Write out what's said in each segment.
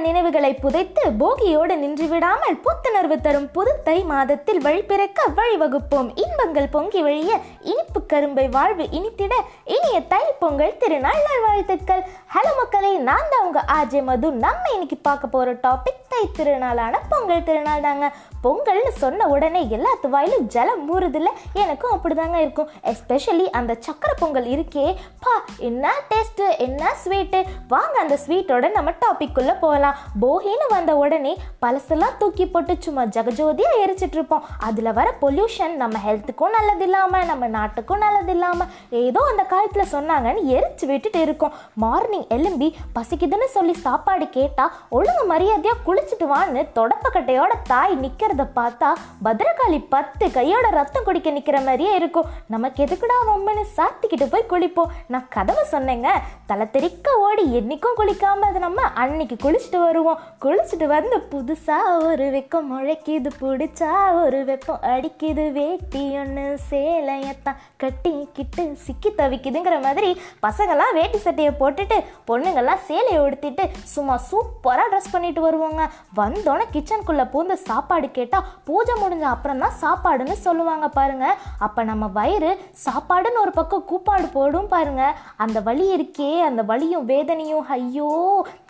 நினைவுகளை புதைத்து போகியோடு நின்று விடாமல் புத்துணர்வு தரும் புதுத்தை மாதத்தில் வழிபிறக்க வழிவகுப்போம். இன்பங்கள் பொங்கி வழிய இனி இனிப்பு கரும்பை வாழ்வு இனித்திட இனிய தை பொங்கல் திருநாள் நல்வாழ்த்துக்கள். ஹலோ மக்களே நான் தான் உங்க ஆஜே மது. நம்ம இன்னைக்கு பார்க்க போற டாபிக் தை திருநாளான பொங்கல் திருநாள் தாங்க. பொங்கல்னு சொன்ன உடனே எல்லாத்து வாயிலும் ஜலம் மூறுதில்ல எனக்கும் அப்படிதாங்க இருக்கும். எஸ்பெஷலி அந்த சக்கரை பொங்கல் இருக்கே. பா என்ன டேஸ்ட்டு என்ன ஸ்வீட்டு வாங்க அந்த ஸ்வீட்டோட நம்ம டாபிக்குள்ளே போகலாம் போகின்னு வந்த உடனே பழசெல்லாம் தூக்கி போட்டு சும்மா ஜகஜோதியாக எரிச்சிட்ருப்போம் அதில் வர பொல்யூஷன் நம்ம ஹெல்த்துக்கும் நல்லது இல்லாமல் நம்ம நாட்டுக்கும் நல்லது இல்லாமல் ஏதோ அந்த காலத்தில் சொன்னாங்கன்னு எரிச்சு விட்டுட்டு இருக்கோம். மார்னிங் எலும்பி பசிக்குதுன்னு சொல்லி சாப்பாடு கேட்டால் ஒழுங்கு மரியாதையாக குளிச்சுட்டு வான்னு தொடப்பக்கட்டையோட தாய் நிற்கிறத பார்த்தா பத்ரகாளி பத்து கையோட ரத்தம் குடிக்க நிற்கிற மாதிரியே இருக்கும். நமக்கு எதுக்குடா வம்பன்னு சாத்திக்கிட்டு போய் குளிப்போம். நான் கதவை சொன்னேங்க தலை தெறிக்க ஓடி என்றைக்கும் குளிக்காமல் அது நம்ம அன்னைக்கு குளிச்சுட்டு வருவோம். குளிச்சுட்டு வந்து புதுசாக ஒரு வெக்கம் முளைக்குது பிடிச்சா ஒரு வெப்பம் அடிக்குது. வேட்டி ஒன்று சேலையத்தான். கட்டி கிட்டு சிக்கி தவிக்குதுங்கிற மாதிரி பசங்கள்லாம் வேட்டி சட்டையை போட்டுட்டு பொண்ணுங்கள்லாம் சேலையை உடுத்திட்டு சும்மா சூப்பராக ட்ரெஸ் பண்ணிட்டு வருவாங்க. வந்தோடனே கிச்சனுக்குள்ளே பூந்து சாப்பாடு கேட்டால் பூஜை முடிஞ்ச அப்புறம் தான் சாப்பாடுன்னு சொல்லுவாங்க பாருங்க. அப்போ நம்ம வயிறு சாப்பாடுன்னு ஒரு பக்கம் கூப்பாடு போடும் பாருங்க. அந்த வலி இருக்கே அந்த வலியும் வேதனையும் ஐயோ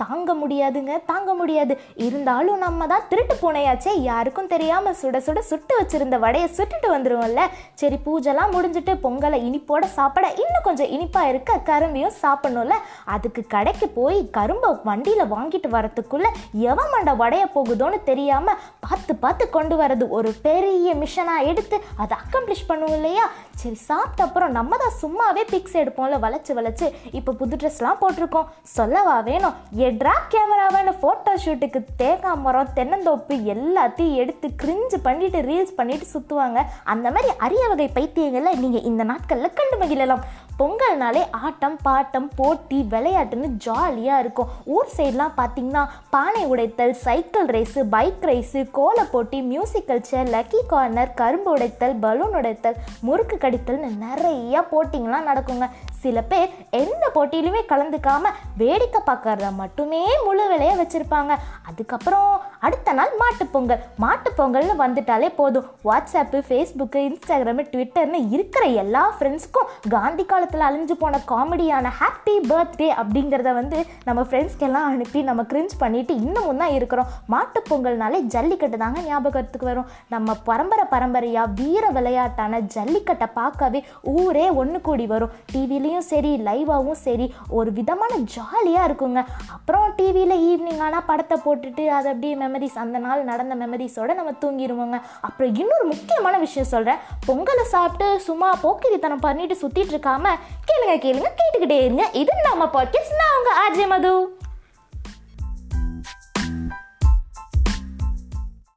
தாங்க முடியாதுங்க தாங்க முடியாது. இருந்தாலும் நம்ம தான் திருட்டு போனையாச்சே யாருக்கும் தெரியாமல் சுட சுட சுட்டு வச்சிருந்த வடையை சுட்டுட்டு வந்துருவோம்ல. சரி பூஜைலாம் முடிஞ்சுட்டு பொங்கலை இனிப்போட சாப்பிட இன்னும் கொஞ்சம் இனிப்பாக இருக்க கரும்பையும் சாப்பிடணும்ல. அதுக்கு கடைக்கு போய் கரும்பை வண்டியில் வாங்கிட்டு வரத்துக்குள்ளே எவன் மண்டை வடைய போகுதோன்னு தெரியாமல் பார்த்து பார்த்து கொண்டு வரது ஒரு பெரிய மிஷனாக எடுத்து அதை அக்கம்ப்ளிஷ் பண்ணுவோம் இல்லையா? சரி சாப்பிட்ட அப்புறம் நம்ம தான் சும்மாவே பிக்ஸ் எடுப்போம்ல வளைச்சு வளைச்சு. இப்போ புது ட்ரெஸ்லாம் போட்டிருக்கோம். சொல்லவா வேணும்? எட்ரா கேமராவேன்னு ஃபோட்டோ ஷூட்டுக்கு தேங்காய் மரம் தென்னந்தோப்பு எல்லாத்தையும் எடுத்து கிரிஞ்சு பண்ணிட்டு ரீல்ஸ் பண்ணிட்டு சுற்றுவாங்க அந்த மாதிரி அரிய வகை பைத்தியங்களை நீங்கள் இந்த நாட்களில் கண்டு மகிழலாம். பொங்கல்னாலே ஆட்டம் பாட்டம் போட்டி விளையாட்டுன்னு ஜாலியாக இருக்கும். ஊர் சைட்லாம் பார்த்தீங்கன்னா பானை உடைத்தல் சைக்கிள் ரேஸு பைக் ரேஸு கோல போட்டி மியூசிக்கல் சேர் லக்கி கார்னர் கரும்பு உடைத்தல் பலூன் உடைத்தல் முறுக்கு கடித்தல்னு நிறைய போட்டிங்கெலாம் நடக்குங்க. சில பேர் எந்த போட்டியிலுமே கலந்துக்காமல் வேடிக்கை பார்க்கறத மட்டுமே முழு விலையை வச்சுருப்பாங்க. அதுக்கப்புறம் அடுத்த நாள் மாட்டுப்பொங்கல் மாட்டுப்பொங்கல்னு வந்துட்டாலே போதும். வாட்ஸ்அப்பு ஃபேஸ்புக்கு இன்ஸ்டாகிராமு ட்விட்டர்னு இருக்கிற எல்லா ஃப்ரெண்ட்ஸ்க்கும் காந்தி காலத்து காலத்தில் அழிஞ்சு போன காமெடியான ஹாப்பி பர்த்டே அப்படிங்கிறத வந்து நம்ம ஃப்ரெண்ட்ஸ்க்கெல்லாம் அனுப்பி நம்ம கிரிஞ்ச் பண்ணிட்டு இன்னமும் தான் இருக்கிறோம். மாட்டுப் பொங்கல்னாலே ஜல்லிக்கட்டு தாங்க ஞாபகத்துக்கு வரும். நம்ம பரம்பரை பரம்பரையாக வீர விளையாட்டான ஜல்லிக்கட்டை பார்க்கவே ஊரே ஒன்று கூடி வரும். டிவிலையும் சரி லைவாகவும் சரி ஒரு விதமான ஜாலியாக இருக்குங்க. அப்புறம் டிவியில் ஈவினிங் ஆனால் படத்தை போட்டுட்டு அது அப்படியே மெமரிஸ் அந்த நாள் நடந்த மெமரிஸோட நம்ம தூங்கிடுவோங்க அப்புறம் இன்னொரு முக்கியமான விஷயம் சொல்கிறேன் பொங்கலை சாப்பிட்டு சும்மா போக்கிரித்தனம் பண்ணிட்டு சுற்றிட்டு இருக்காம கேளுங்க கேளுங்க கேட்டுக்கிட்டே இருங்க. இது நம்ம பாட்காஸ்ட் நான் உங்க ஆர்ஜே மது.